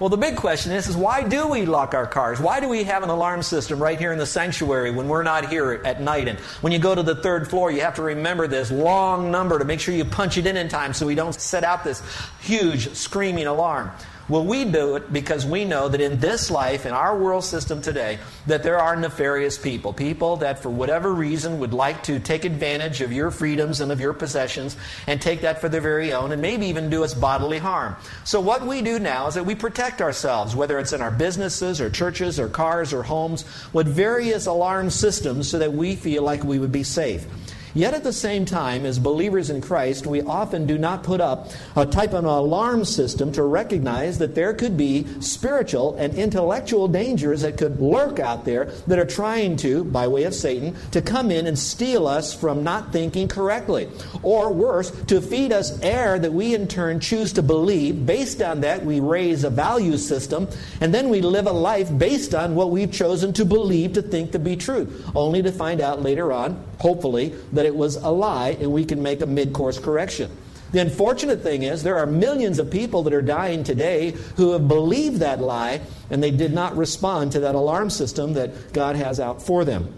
Well, the big question is, is why do we lock our cars? Why do we have an alarm system right here in the sanctuary when we're not here at night? And when you go to the third floor, you have to remember this long number to make sure you punch it in in time so we don't set out this huge screaming alarm. Well, we do it because we know that in this life, in our world system today, that there are nefarious people. People that, for whatever reason, would like to take advantage of your freedoms and of your possessions and take that for their very own and maybe even do us bodily harm. So, what we do now is that we protect ourselves, whether it's in our businesses or churches or cars or homes, with various alarm systems so that we feel like we would be safe. Yet at the same time, as believers in Christ, we often do not put up a type of alarm system to recognize that there could be spiritual and intellectual dangers that could lurk out there that are trying to, by way of Satan, to come in and steal us from not thinking correctly. Or worse, to feed us error that we in turn choose to believe. Based on that, we raise a value system, and then we live a life based on what we've chosen to believe to think to be true, only to find out later on, hopefully, that that it was a lie and we can make a mid course correction. The unfortunate thing is, there are millions of people that are dying today who have believed that lie and they did not respond to that alarm system that God has out for them.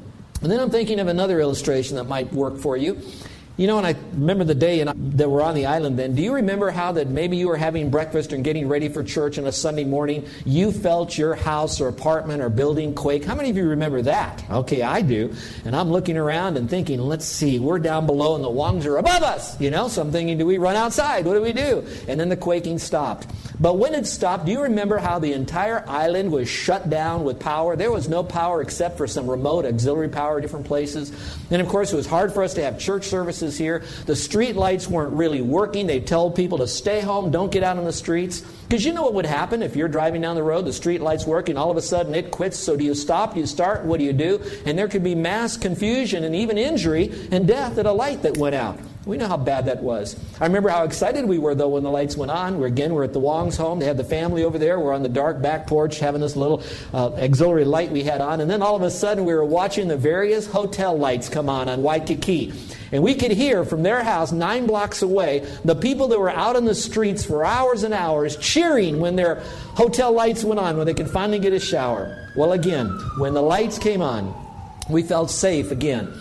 And then I'm thinking of another illustration that might work for you. You know, and I remember the day that we're on the island then. Do you remember how that maybe you were having breakfast and getting ready for church on a Sunday morning? You felt your house or apartment or building quake. How many of you remember that? Okay, I do. And I'm looking around and thinking, let's see, we're down below and the Wongs are above us. You know, so I'm thinking, do we run outside? What do we do? And then the quaking stopped. But when it stopped, do you remember how the entire island was shut down with power? There was no power except for some remote auxiliary power, in different places. And of course, it was hard for us to have church services here. The street lights weren't really working. They told people to stay home, don't get out on the streets. Because you know what would happen if you're driving down the road, the street light's working, all of a sudden it quits. So do you stop? Do you start? What do you do? And there could be mass confusion and even injury and death at a light that went out. We know how bad that was. I remember how excited we were, though, when the lights went on. We're again, we're at the Wong's home. They had the family over there. We're on the dark back porch having this little uh, auxiliary light we had on. And then all of a sudden, we were watching the various hotel lights come on on Waikiki. And we could hear from their house nine blocks away the people that were out in the streets for hours and hours cheering when their hotel lights went on, when they could finally get a shower. Well, again, when the lights came on, we felt safe again.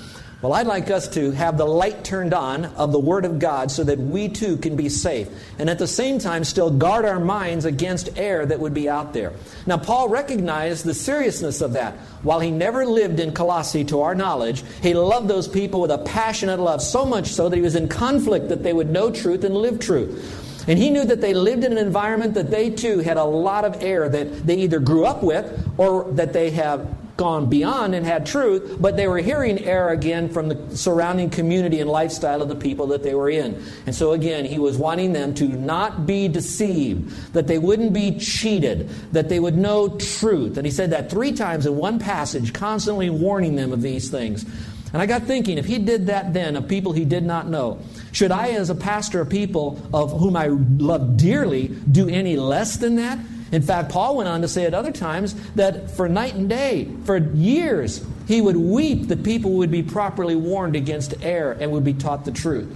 Well, I'd like us to have the light turned on of the Word of God so that we too can be safe. And at the same time, still guard our minds against error that would be out there. Now, Paul recognized the seriousness of that. While he never lived in Colossae to our knowledge, he loved those people with a passionate love, so much so that he was in conflict that they would know truth and live truth. And he knew that they lived in an environment that they too had a lot of error that they either grew up with or that they have gone beyond and had truth, but they were hearing error again from the surrounding community and lifestyle of the people that they were in. And so again, he was wanting them to not be deceived, that they wouldn't be cheated, that they would know truth. And he said that three times in one passage, constantly warning them of these things. And I got thinking, if he did that then of people he did not know, should I, as a pastor of people of whom I love dearly, do any less than that? In fact, Paul went on to say at other times that for night and day, for years, he would weep that people would be properly warned against error and would be taught the truth.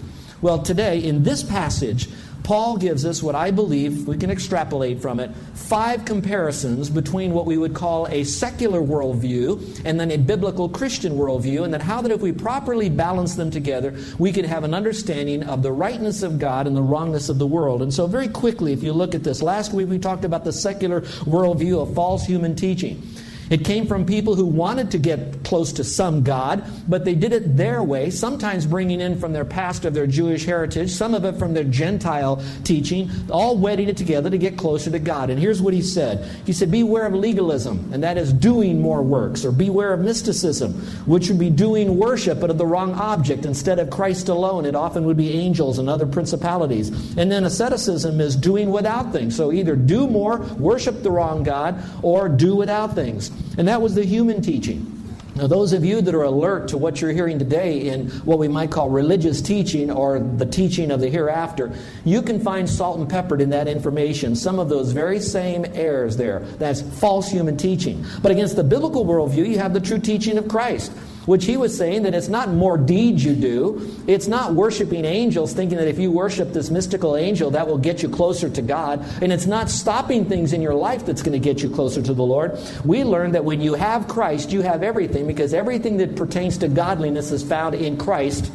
Well, today, in this passage, Paul gives us what I believe we can extrapolate from it five comparisons between what we would call a secular worldview and then a biblical Christian worldview, and that how that if we properly balance them together, we could have an understanding of the rightness of God and the wrongness of the world. And so, very quickly, if you look at this, last week we talked about the secular worldview of false human teaching. It came from people who wanted to get close to some God, but they did it their way, sometimes bringing in from their past of their Jewish heritage, some of it from their Gentile teaching, all wedding it together to get closer to God. And here's what he said He said, Beware of legalism, and that is doing more works, or beware of mysticism, which would be doing worship but of the wrong object. Instead of Christ alone, it often would be angels and other principalities. And then asceticism is doing without things. So either do more, worship the wrong God, or do without things. And that was the human teaching. Now, those of you that are alert to what you're hearing today in what we might call religious teaching or the teaching of the hereafter, you can find salt and peppered in that information. Some of those very same errors there. That's false human teaching. But against the biblical worldview, you have the true teaching of Christ which he was saying that it's not more deeds you do. It's not worshiping angels, thinking that if you worship this mystical angel, that will get you closer to God. And it's not stopping things in your life that's going to get you closer to the Lord. We learned that when you have Christ, you have everything because everything that pertains to godliness is found in Christ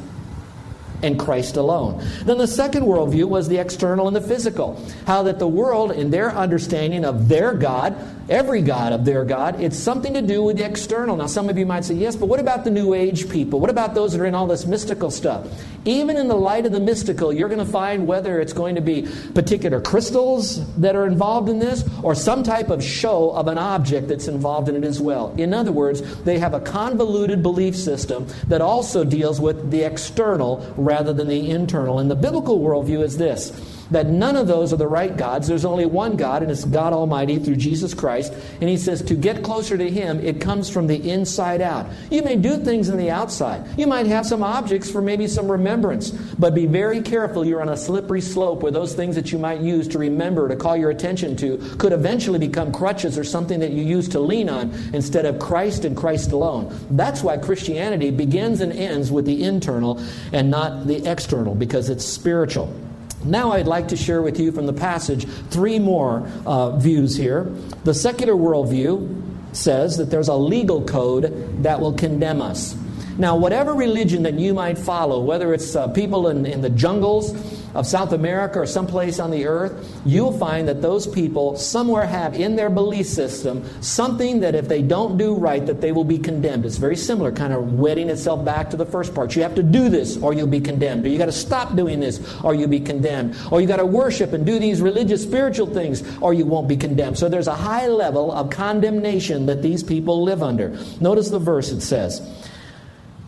and Christ alone. Then the second worldview was the external and the physical. How that the world, in their understanding of their God, every God of their God, it's something to do with the external. Now, some of you might say, yes, but what about the New Age people? What about those that are in all this mystical stuff? Even in the light of the mystical, you're going to find whether it's going to be particular crystals that are involved in this or some type of show of an object that's involved in it as well. In other words, they have a convoluted belief system that also deals with the external rather than the internal. And the biblical worldview is this that none of those are the right gods. There's only one God, and it's God Almighty through Jesus Christ. And He says to get closer to Him, it comes from the inside out. You may do things in the outside. You might have some objects for maybe some remembrance, but be very careful. You're on a slippery slope where those things that you might use to remember, to call your attention to, could eventually become crutches or something that you use to lean on instead of Christ and Christ alone. That's why Christianity begins and ends with the internal and not the external, because it's spiritual. Now, I'd like to share with you from the passage three more uh, views here. The secular worldview says that there's a legal code that will condemn us. Now, whatever religion that you might follow, whether it's uh, people in, in the jungles of South America or someplace on the earth, you'll find that those people somewhere have in their belief system something that if they don't do right, that they will be condemned. It's very similar, kind of wedding itself back to the first part. You have to do this or you'll be condemned. Or you got to stop doing this or you'll be condemned. Or you got to worship and do these religious spiritual things or you won't be condemned. So there's a high level of condemnation that these people live under. Notice the verse it says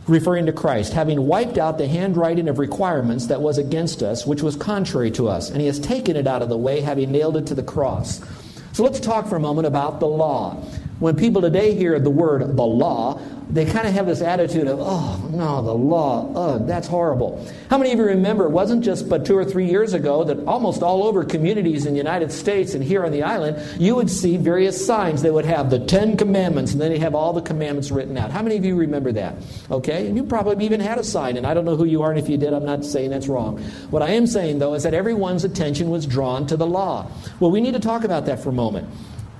referring to Christ, having wiped out the handwriting of requirements that was against us, which was contrary to us, and he has taken it out of the way, having nailed it to the cross. So let's talk for a moment about the law. When people today hear the word the law, they kind of have this attitude of, oh, no, the law, ugh, that's horrible. How many of you remember it wasn't just but two or three years ago that almost all over communities in the United States and here on the island, you would see various signs that would have the Ten Commandments and then they have all the commandments written out. How many of you remember that? Okay? And you probably even had a sign, and I don't know who you are, and if you did, I'm not saying that's wrong. What I am saying, though, is that everyone's attention was drawn to the law. Well, we need to talk about that for a moment.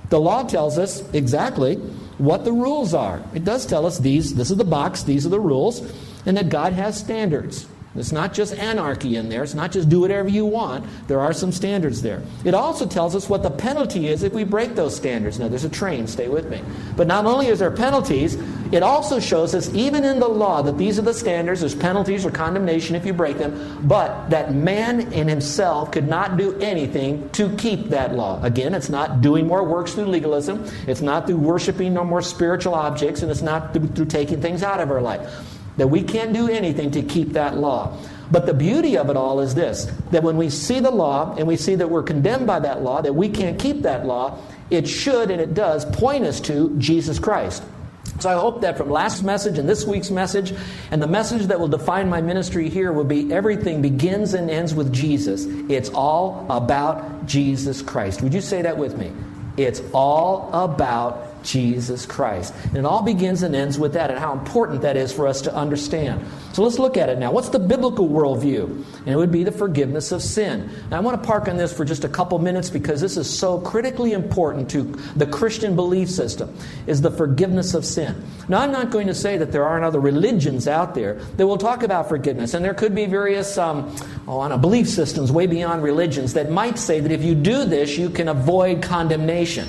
The law tells us exactly what the rules are. It does tell us these, this is the box, these are the rules, and that God has standards. It's not just anarchy in there. It's not just do whatever you want. There are some standards there. It also tells us what the penalty is if we break those standards. Now, there's a train, stay with me. But not only is there penalties, it also shows us, even in the law, that these are the standards. There's penalties or condemnation if you break them, but that man in himself could not do anything to keep that law. Again, it's not doing more works through legalism, it's not through worshiping no more spiritual objects, and it's not through, through taking things out of our life that we can't do anything to keep that law. But the beauty of it all is this that when we see the law and we see that we're condemned by that law, that we can't keep that law, it should and it does point us to Jesus Christ. So I hope that from last message and this week's message, and the message that will define my ministry here will be everything begins and ends with Jesus. It's all about Jesus Christ. Would you say that with me? It's all about Jesus Christ. And it all begins and ends with that and how important that is for us to understand. So let's look at it now. What's the biblical worldview? And it would be the forgiveness of sin. Now I want to park on this for just a couple minutes because this is so critically important to the Christian belief system is the forgiveness of sin. Now I'm not going to say that there aren't other religions out there that will talk about forgiveness. And there could be various um, oh, belief systems way beyond religions that might say that if you do this, you can avoid condemnation.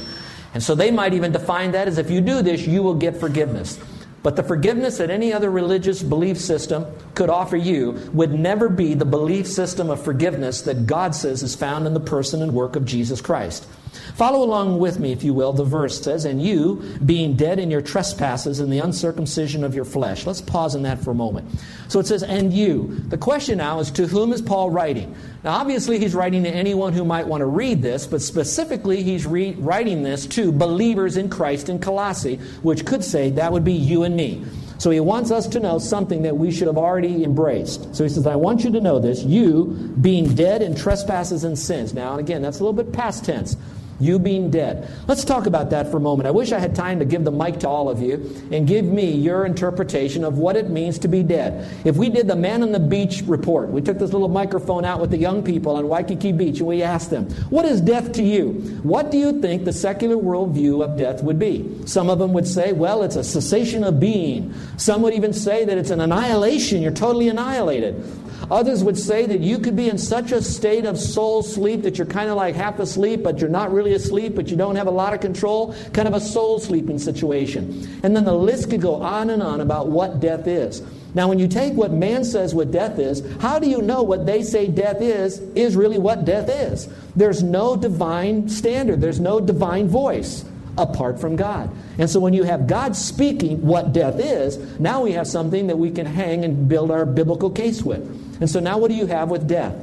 And so they might even define that as if you do this, you will get forgiveness. But the forgiveness that any other religious belief system could offer you would never be the belief system of forgiveness that God says is found in the person and work of Jesus Christ. Follow along with me, if you will. The verse says, And you, being dead in your trespasses and the uncircumcision of your flesh. Let's pause on that for a moment. So it says, And you. The question now is, to whom is Paul writing? Now, obviously, he's writing to anyone who might want to read this, but specifically, he's re- writing this to believers in Christ in Colossae, which could say that would be you and me. So he wants us to know something that we should have already embraced. So he says, I want you to know this, you being dead in trespasses and sins. Now, and again, that's a little bit past tense. You being dead. Let's talk about that for a moment. I wish I had time to give the mic to all of you and give me your interpretation of what it means to be dead. If we did the Man on the Beach report, we took this little microphone out with the young people on Waikiki Beach and we asked them, What is death to you? What do you think the secular worldview of death would be? Some of them would say, Well, it's a cessation of being. Some would even say that it's an annihilation. You're totally annihilated. Others would say that you could be in such a state of soul sleep that you're kind of like half asleep, but you're not really asleep, but you don't have a lot of control, kind of a soul sleeping situation. And then the list could go on and on about what death is. Now, when you take what man says what death is, how do you know what they say death is, is really what death is? There's no divine standard, there's no divine voice apart from God. And so when you have God speaking what death is, now we have something that we can hang and build our biblical case with. And so now what do you have with death?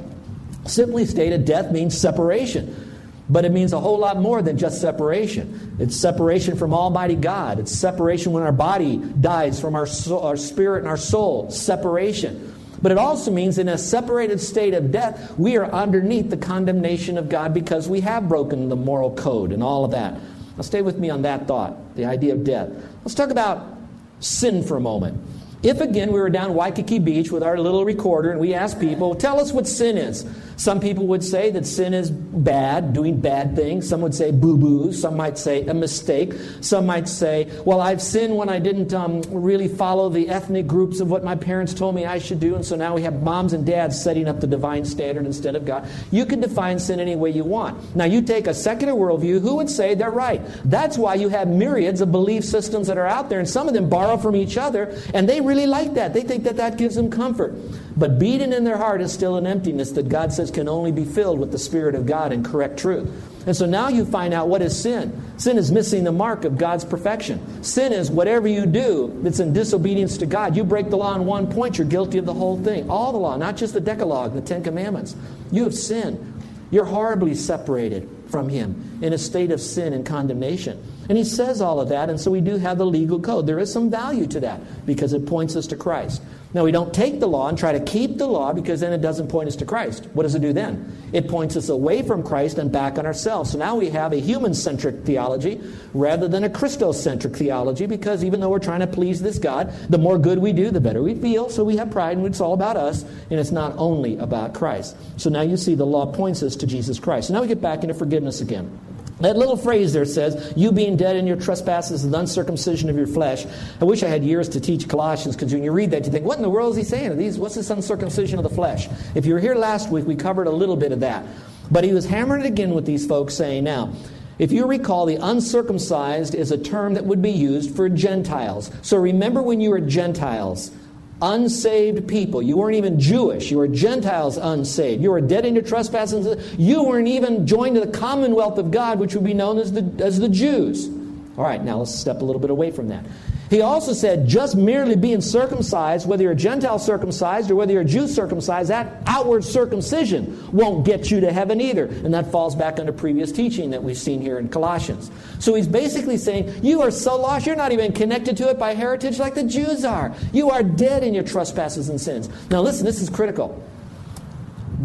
Simply stated, death means separation. But it means a whole lot more than just separation. It's separation from Almighty God. It's separation when our body dies from our, soul, our spirit and our soul. Separation. But it also means in a separated state of death, we are underneath the condemnation of God because we have broken the moral code and all of that. Now, stay with me on that thought, the idea of death. Let's talk about sin for a moment. If again we were down Waikiki Beach with our little recorder and we asked people, tell us what sin is. Some people would say that sin is bad, doing bad things. Some would say boo boo. Some might say a mistake. Some might say, well, I've sinned when I didn't um, really follow the ethnic groups of what my parents told me I should do. And so now we have moms and dads setting up the divine standard instead of God. You can define sin any way you want. Now, you take a secular worldview, who would say they're right? That's why you have myriads of belief systems that are out there, and some of them borrow from each other, and they really like that. They think that that gives them comfort. But beaten in their heart is still an emptiness that God says can only be filled with the Spirit of God and correct truth. And so now you find out what is sin. Sin is missing the mark of God's perfection. Sin is whatever you do that's in disobedience to God. You break the law on one point, you're guilty of the whole thing. All the law, not just the Decalogue, the Ten Commandments. You have sinned. You're horribly separated from Him in a state of sin and condemnation. And He says all of that, and so we do have the legal code. There is some value to that because it points us to Christ. Now, we don't take the law and try to keep the law because then it doesn't point us to Christ. What does it do then? It points us away from Christ and back on ourselves. So now we have a human centric theology rather than a Christocentric theology because even though we're trying to please this God, the more good we do, the better we feel. So we have pride and it's all about us and it's not only about Christ. So now you see the law points us to Jesus Christ. So now we get back into forgiveness again. That little phrase there says, You being dead in your trespasses and uncircumcision of your flesh. I wish I had years to teach Colossians because when you read that, you think, What in the world is he saying? These, what's this uncircumcision of the flesh? If you were here last week, we covered a little bit of that. But he was hammering it again with these folks, saying, Now, if you recall, the uncircumcised is a term that would be used for Gentiles. So remember when you were Gentiles unsaved people. You weren't even Jewish. You were Gentiles unsaved. You were dead in your trespasses. You weren't even joined to the commonwealth of God, which would be known as the, as the Jews. All right, now let's step a little bit away from that. He also said, just merely being circumcised, whether you're a Gentile circumcised or whether you're a Jew circumcised, that outward circumcision won't get you to heaven either. And that falls back under previous teaching that we've seen here in Colossians. So he's basically saying, You are so lost, you're not even connected to it by heritage like the Jews are. You are dead in your trespasses and sins. Now listen, this is critical.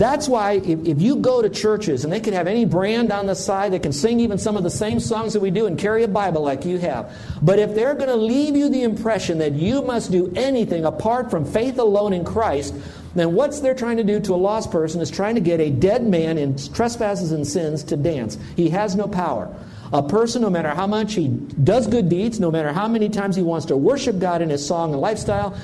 That's why if, if you go to churches and they can have any brand on the side, they can sing even some of the same songs that we do and carry a Bible like you have. But if they're going to leave you the impression that you must do anything apart from faith alone in Christ, then what's they're trying to do to a lost person is trying to get a dead man in trespasses and sins to dance. He has no power. A person, no matter how much he does good deeds, no matter how many times he wants to worship God in his song and lifestyle,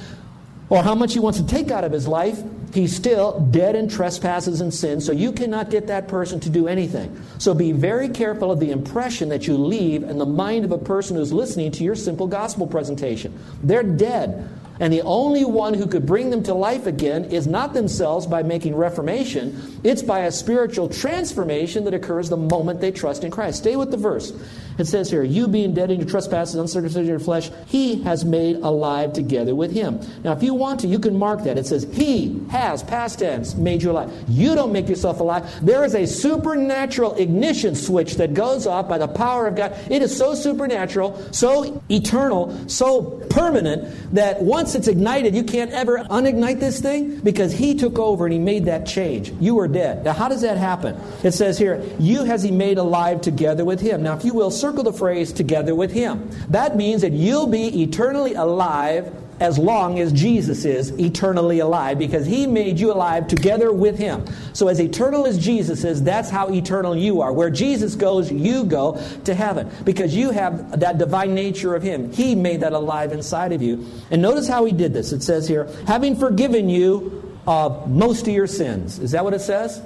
or how much he wants to take out of his life, he's still dead in trespasses and sins, so you cannot get that person to do anything. So be very careful of the impression that you leave in the mind of a person who's listening to your simple gospel presentation. They're dead. And the only one who could bring them to life again is not themselves by making reformation, it's by a spiritual transformation that occurs the moment they trust in Christ. Stay with the verse. It says here, You being dead in your trespasses, uncircumcision of your flesh, he has made alive together with him. Now, if you want to, you can mark that. It says, He has, past tense, made you alive. You don't make yourself alive. There is a supernatural ignition switch that goes off by the power of God. It is so supernatural, so eternal, so permanent that once it's ignited, you can't ever unignite this thing because He took over and He made that change. You were dead. Now, how does that happen? It says here, You has He made alive together with Him. Now, if you will, circle the phrase together with Him. That means that you'll be eternally alive as long as Jesus is eternally alive because he made you alive together with him. So, as eternal as Jesus is, that's how eternal you are. Where Jesus goes, you go to heaven because you have that divine nature of him. He made that alive inside of you. And notice how he did this. It says here, having forgiven you of most of your sins. Is that what it says?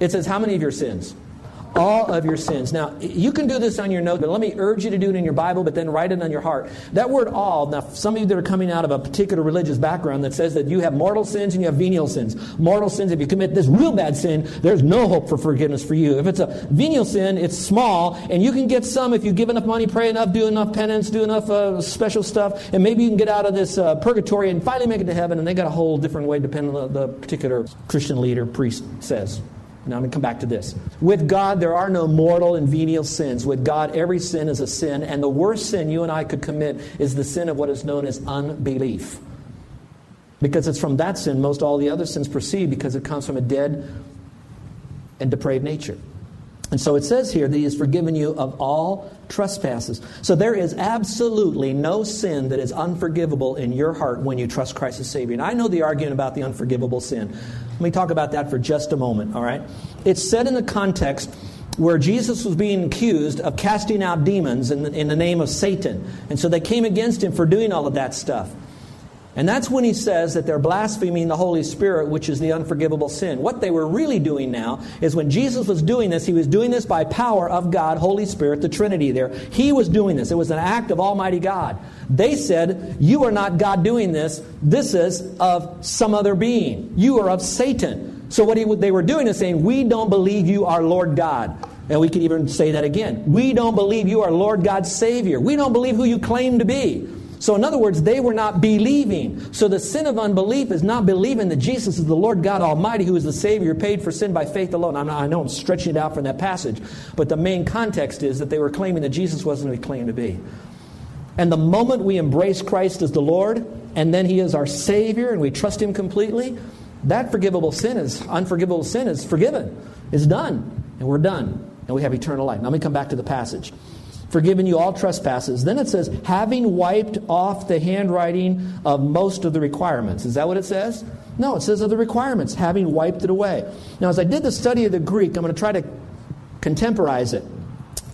It says, how many of your sins? All of your sins. Now, you can do this on your note, but let me urge you to do it in your Bible, but then write it on your heart. That word all, now, some of you that are coming out of a particular religious background that says that you have mortal sins and you have venial sins. Mortal sins, if you commit this real bad sin, there's no hope for forgiveness for you. If it's a venial sin, it's small, and you can get some if you give enough money, pray enough, do enough penance, do enough uh, special stuff, and maybe you can get out of this uh, purgatory and finally make it to heaven, and they got a whole different way depending on the, the particular Christian leader, priest says. Now I'm going to come back to this. With God, there are no mortal and venial sins. With God, every sin is a sin, and the worst sin you and I could commit is the sin of what is known as unbelief. Because it's from that sin most all the other sins proceed because it comes from a dead and depraved nature. And so it says here that He has forgiven you of all trespasses. So there is absolutely no sin that is unforgivable in your heart when you trust Christ as Savior. And I know the argument about the unforgivable sin. Let me talk about that for just a moment, all right? It's said in the context where Jesus was being accused of casting out demons in the, in the name of Satan. And so they came against him for doing all of that stuff. And that's when he says that they're blaspheming the Holy Spirit, which is the unforgivable sin. What they were really doing now is when Jesus was doing this, he was doing this by power of God, Holy Spirit, the Trinity there. He was doing this. It was an act of Almighty God. They said, You are not God doing this. This is of some other being. You are of Satan. So what he, they were doing is saying, We don't believe you are Lord God. And we could even say that again. We don't believe you are Lord God's Savior. We don't believe who you claim to be. So, in other words, they were not believing. So, the sin of unbelief is not believing that Jesus is the Lord God Almighty, who is the Savior, paid for sin by faith alone. Not, i know I'm stretching it out from that passage, but the main context is that they were claiming that Jesus wasn't who he claimed to be. And the moment we embrace Christ as the Lord, and then he is our Savior, and we trust him completely, that forgivable sin is, unforgivable sin is forgiven. is done. And we're done. And we have eternal life. Now, let me come back to the passage forgiven you all trespasses. Then it says, having wiped off the handwriting of most of the requirements. Is that what it says? No, it says of the requirements, having wiped it away. Now, as I did the study of the Greek, I'm going to try to contemporize it.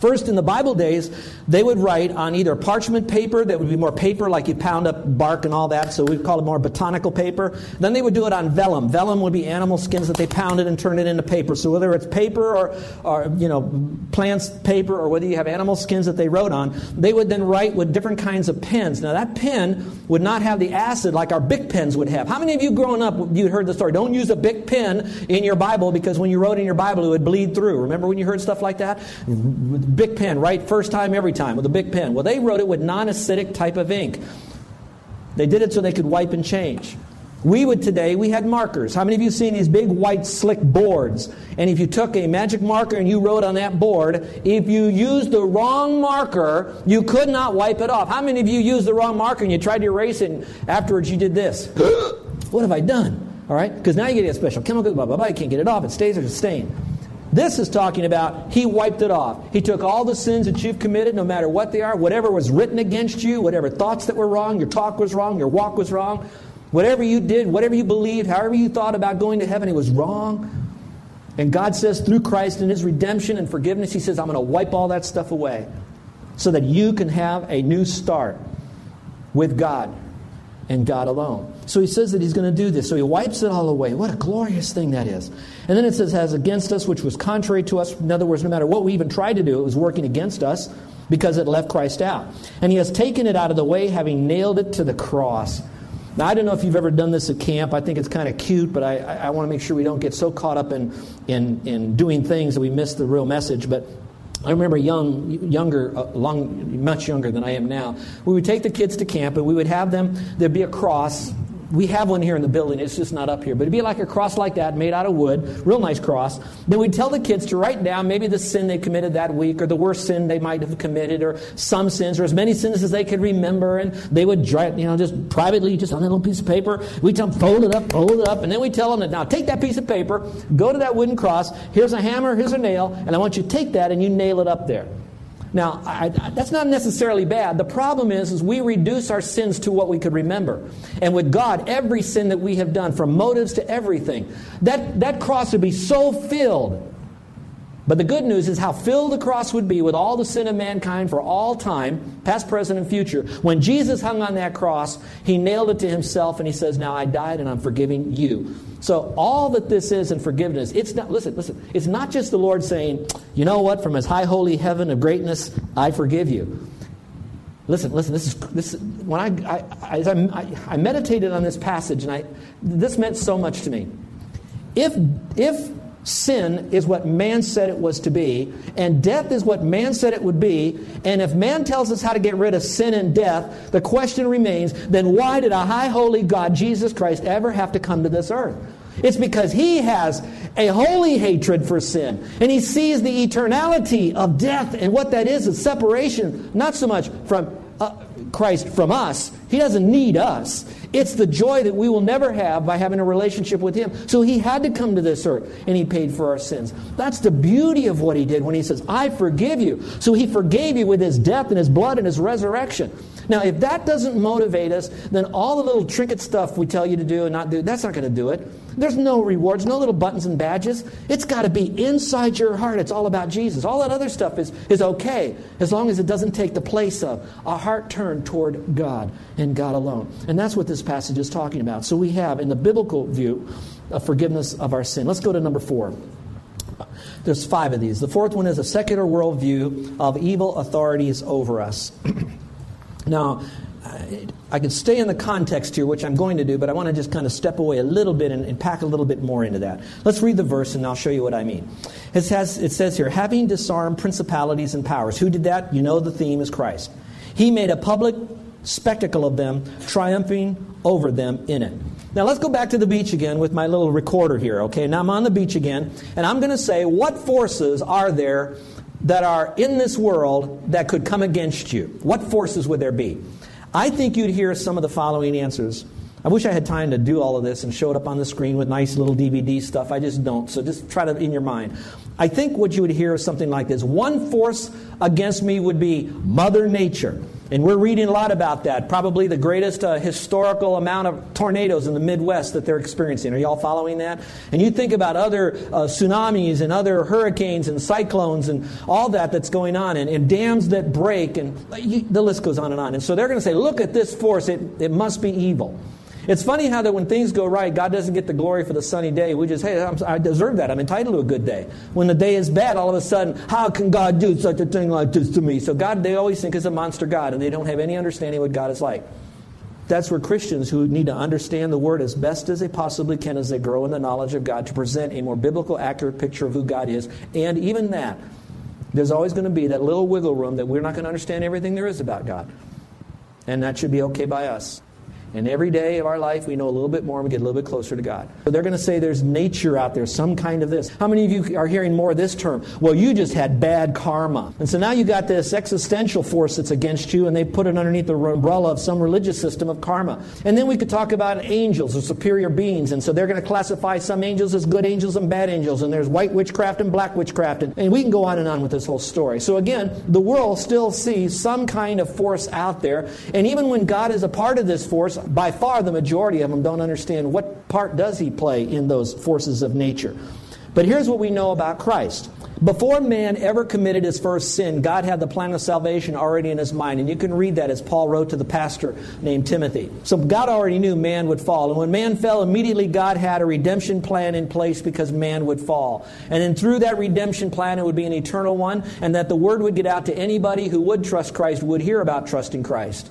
First, in the Bible days, they would write on either parchment paper that would be more paper, like you pound up bark and all that, so we'd call it more botanical paper. Then they would do it on vellum. Vellum would be animal skins that they pounded and turned it into paper. So whether it's paper or, or you know, plants paper or whether you have animal skins that they wrote on, they would then write with different kinds of pens. Now that pen would not have the acid like our Bic pens would have. How many of you growing up, you heard the story, don't use a Bic pen in your Bible because when you wrote in your Bible it would bleed through. Remember when you heard stuff like that? Bic pen, right? First time, every time with a Bic pen. Well, they wrote it with non acidic type of ink. They did it so they could wipe and change. We would today, we had markers. How many of you seen these big white slick boards? And if you took a magic marker and you wrote on that board, if you used the wrong marker, you could not wipe it off. How many of you used the wrong marker and you tried to erase it and afterwards you did this? what have I done? All right? Because now you get a special chemical, blah, blah, blah. You can't get it off. It stays it's a stain. This is talking about he wiped it off. He took all the sins that you've committed, no matter what they are, whatever was written against you, whatever thoughts that were wrong, your talk was wrong, your walk was wrong, whatever you did, whatever you believed, however you thought about going to heaven, it was wrong. And God says, through Christ and his redemption and forgiveness, he says, I'm going to wipe all that stuff away so that you can have a new start with God and God alone. So he says that he's going to do this. So he wipes it all away. What a glorious thing that is. And then it says, has against us, which was contrary to us. In other words, no matter what we even tried to do, it was working against us because it left Christ out. And he has taken it out of the way, having nailed it to the cross. Now, I don't know if you've ever done this at camp. I think it's kind of cute, but I, I want to make sure we don't get so caught up in, in, in doing things that we miss the real message. But I remember young, younger, uh, long, much younger than I am now. We would take the kids to camp and we would have them, there'd be a cross we have one here in the building. It's just not up here. But it'd be like a cross like that, made out of wood, real nice cross. Then we'd tell the kids to write down maybe the sin they committed that week, or the worst sin they might have committed, or some sins, or as many sins as they could remember. And they would, write, you know, just privately, just on a little piece of paper, we tell them, fold it up, fold it up, and then we tell them that now take that piece of paper, go to that wooden cross. Here's a hammer, here's a nail, and I want you to take that and you nail it up there. Now, I, I, that's not necessarily bad. The problem is, is we reduce our sins to what we could remember. And with God, every sin that we have done, from motives to everything, that, that cross would be so filled but the good news is how filled the cross would be with all the sin of mankind for all time, past, present, and future. When Jesus hung on that cross, he nailed it to himself and he says, Now I died and I'm forgiving you. So all that this is in forgiveness, it's not, listen, listen, it's not just the Lord saying, You know what, from his high holy heaven of greatness, I forgive you. Listen, listen, this is, this, when I, I, I, I meditated on this passage and I, this meant so much to me. If, if sin is what man said it was to be, and death is what man said it would be. And if man tells us how to get rid of sin and death, the question remains then why did a high holy God, Jesus Christ, ever have to come to this earth? It's because he has a holy hatred for sin. And he sees the eternality of death and what that is is separation, not so much from Christ from us. He doesn't need us. It's the joy that we will never have by having a relationship with Him. So He had to come to this earth and He paid for our sins. That's the beauty of what He did when He says, I forgive you. So He forgave you with His death and His blood and His resurrection. Now, if that doesn't motivate us, then all the little trinket stuff we tell you to do and not do, that's not going to do it. There's no rewards, no little buttons and badges. It's got to be inside your heart. It's all about Jesus. All that other stuff is, is okay as long as it doesn't take the place of a heart turned toward God and God alone. And that's what this passage is talking about. So we have, in the biblical view, a forgiveness of our sin. Let's go to number four. There's five of these. The fourth one is a secular worldview of evil authorities over us. Now, I can stay in the context here, which I'm going to do, but I want to just kind of step away a little bit and, and, pack a little bit more into that. Let's read the verse and I'll show you what I mean. It it says here, having disarmed principalities and powers. Who did that? You know the theme is Christ. He made a public spectacle of them, triumphing over them in it. Now let's go back to the beach again with my little recorder here, okay? Now I'm on the beach again, and I'm going to say, what forces are there that are in this world that could come against you? What forces would there be? I think you'd hear some of the following answers. I wish I had time to do all of this and show it up on the screen with nice little DVD stuff. I just don't. So just try to in your mind. I think what you would hear is something like this. One force against me would be Mother Nature. And we're reading a lot about that. Probably the greatest uh, historical amount of tornadoes in the Midwest that they're experiencing. Are y'all following that? And you think about other uh, tsunamis and other hurricanes and cyclones and all that that's going on, and, and dams that break, and you, the list goes on and on. And so they're going to say, look at this force, it, it must be evil. It's funny how that when things go right, God doesn't get the glory for the sunny day. We just, hey, I'm, i deserve that. I'm entitled to a good day. When the day is bad, all of a sudden, how can God do such a thing like this to me? So God, they always think is a monster God, and they don't have any understanding what God is like. That's where Christians who need to understand the Word as best as they possibly can as they grow in the knowledge of God to present a more biblical, accurate picture of who God is. And even that, there's always going to be that little wiggle room that we're not going to understand everything there is about God. And that should be okay by us. And every day of our life, we know a little bit more and we get a little bit closer to God. So they're going to say there's nature out there, some kind of this. How many of you are hearing more of this term? Well, you just had bad karma. And so now you got this existential force that's against you, and they put it underneath the umbrella of some religious system of karma. And then we could talk about angels or superior beings. And so they're going to classify some angels as good angels and bad angels. And there's white witchcraft and black witchcraft. And, and we can go on and on with this whole story. So again, the world still sees some kind of force out there. And even when God is a part of this force, by far the majority of them don't understand what part does he play in those forces of nature. But here's what we know about Christ. Before man ever committed his first sin, God had the plan of salvation already in his mind. And you can read that as Paul wrote to the pastor named Timothy. So God already knew man would fall. And when man fell, immediately God had a redemption plan in place because man would fall. And then through that redemption plan, it would be an eternal one, and that the word would get out to anybody who would trust Christ, would hear about trusting Christ.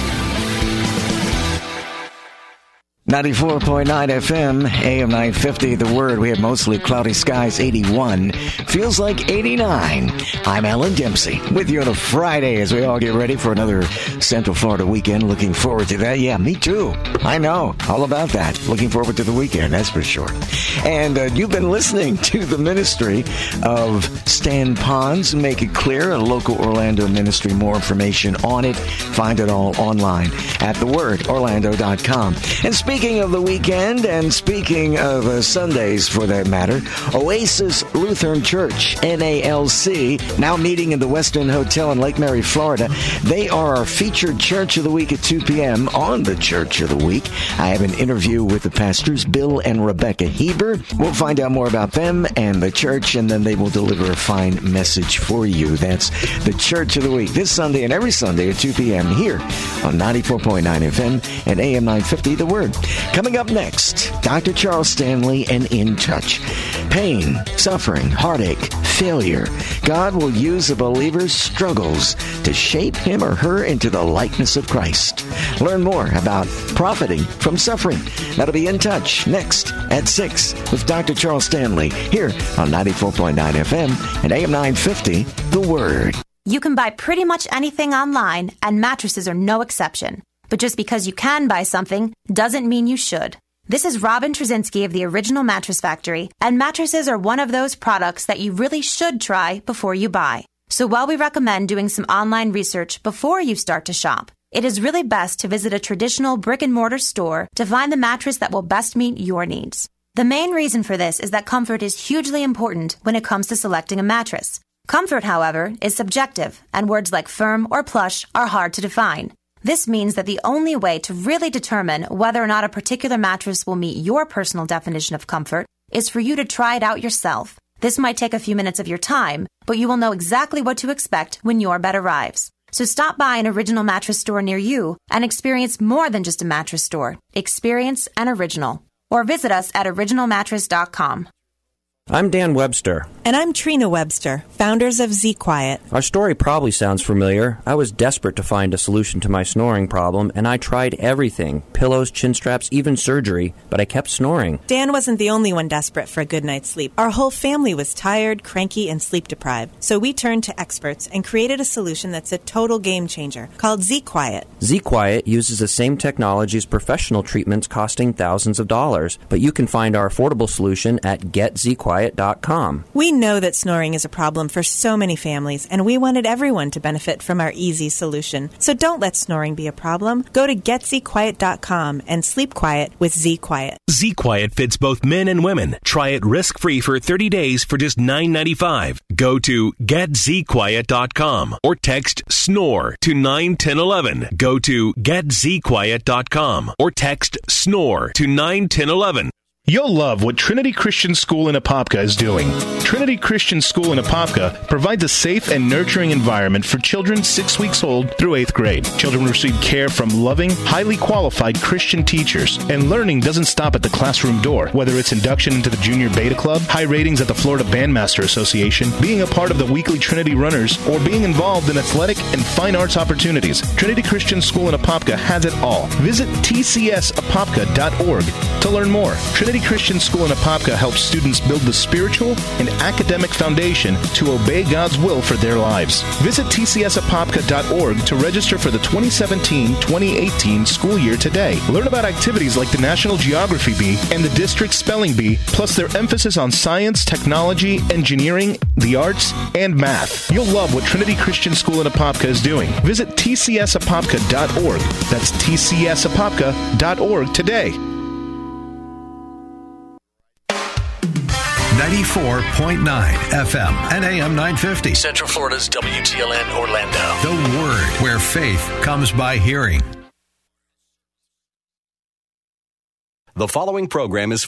94.9 FM, AM 950, The Word. We have mostly cloudy skies, 81. Feels like 89. I'm Alan Dempsey with you on a Friday as we all get ready for another Central Florida weekend. Looking forward to that. Yeah, me too. I know. All about that. Looking forward to the weekend, that's for sure. And uh, you've been listening to the ministry of Stan Ponz. Make it clear, a local Orlando ministry. More information on it. Find it all online at thewordorlando.com. And speaking Speaking of the weekend and speaking of uh, Sundays for that matter, Oasis Lutheran Church, NALC, now meeting in the Westin Hotel in Lake Mary, Florida. They are our featured Church of the Week at 2 p.m. on the Church of the Week. I have an interview with the pastors, Bill and Rebecca Heber. We'll find out more about them and the church, and then they will deliver a fine message for you. That's the Church of the Week this Sunday and every Sunday at 2 p.m. here on 94.9 FM and AM 950 The Word. Coming up next, Dr. Charles Stanley and In Touch. Pain, suffering, heartache, failure. God will use a believer's struggles to shape him or her into the likeness of Christ. Learn more about profiting from suffering. That'll be In Touch next at 6 with Dr. Charles Stanley here on 94.9 FM and AM 950, The Word. You can buy pretty much anything online, and mattresses are no exception. But just because you can buy something doesn't mean you should. This is Robin Trzynski of the Original Mattress Factory, and mattresses are one of those products that you really should try before you buy. So while we recommend doing some online research before you start to shop, it is really best to visit a traditional brick and mortar store to find the mattress that will best meet your needs. The main reason for this is that comfort is hugely important when it comes to selecting a mattress. Comfort, however, is subjective, and words like firm or plush are hard to define. This means that the only way to really determine whether or not a particular mattress will meet your personal definition of comfort is for you to try it out yourself. This might take a few minutes of your time, but you will know exactly what to expect when your bed arrives. So stop by an original mattress store near you and experience more than just a mattress store. Experience an original. Or visit us at originalmattress.com. I'm Dan Webster. And I'm Trina Webster, founders of Z Quiet. Our story probably sounds familiar. I was desperate to find a solution to my snoring problem, and I tried everything pillows, chin straps, even surgery, but I kept snoring. Dan wasn't the only one desperate for a good night's sleep. Our whole family was tired, cranky, and sleep deprived. So we turned to experts and created a solution that's a total game changer called Z Quiet. Z Quiet uses the same technology as professional treatments costing thousands of dollars, but you can find our affordable solution at GetZQuiet zquiet.com. We know that snoring is a problem for so many families, and we wanted everyone to benefit from our easy solution. So don't let snoring be a problem. Go to getzquiet.com and sleep quiet with Z Quiet. Z Quiet fits both men and women. Try it risk free for 30 days for just $9.95. Go to getzquiet.com or text SNORE to 91011. Go to getzquiet.com or text SNORE to 91011. You'll love what Trinity Christian School in Apopka is doing. Trinity Christian School in Apopka provides a safe and nurturing environment for children six weeks old through eighth grade. Children receive care from loving, highly qualified Christian teachers, and learning doesn't stop at the classroom door. Whether it's induction into the Junior Beta Club, high ratings at the Florida Bandmaster Association, being a part of the weekly Trinity Runners, or being involved in athletic and fine arts opportunities, Trinity Christian School in Apopka has it all. Visit tcsapopka.org to learn more. Trinity Christian School in Apopka helps students build the spiritual and academic foundation to obey God's will for their lives. Visit tcsapopka.org to register for the 2017-2018 school year today. Learn about activities like the National Geography Bee and the District Spelling Bee, plus their emphasis on science, technology, engineering, the arts, and math. You'll love what Trinity Christian School in Apopka is doing. Visit tcsapopka.org. That's tcsapopka.org today. 94.9 FM and AM 950. Central Florida's WTLN Orlando. The Word, where faith comes by hearing. The following program is.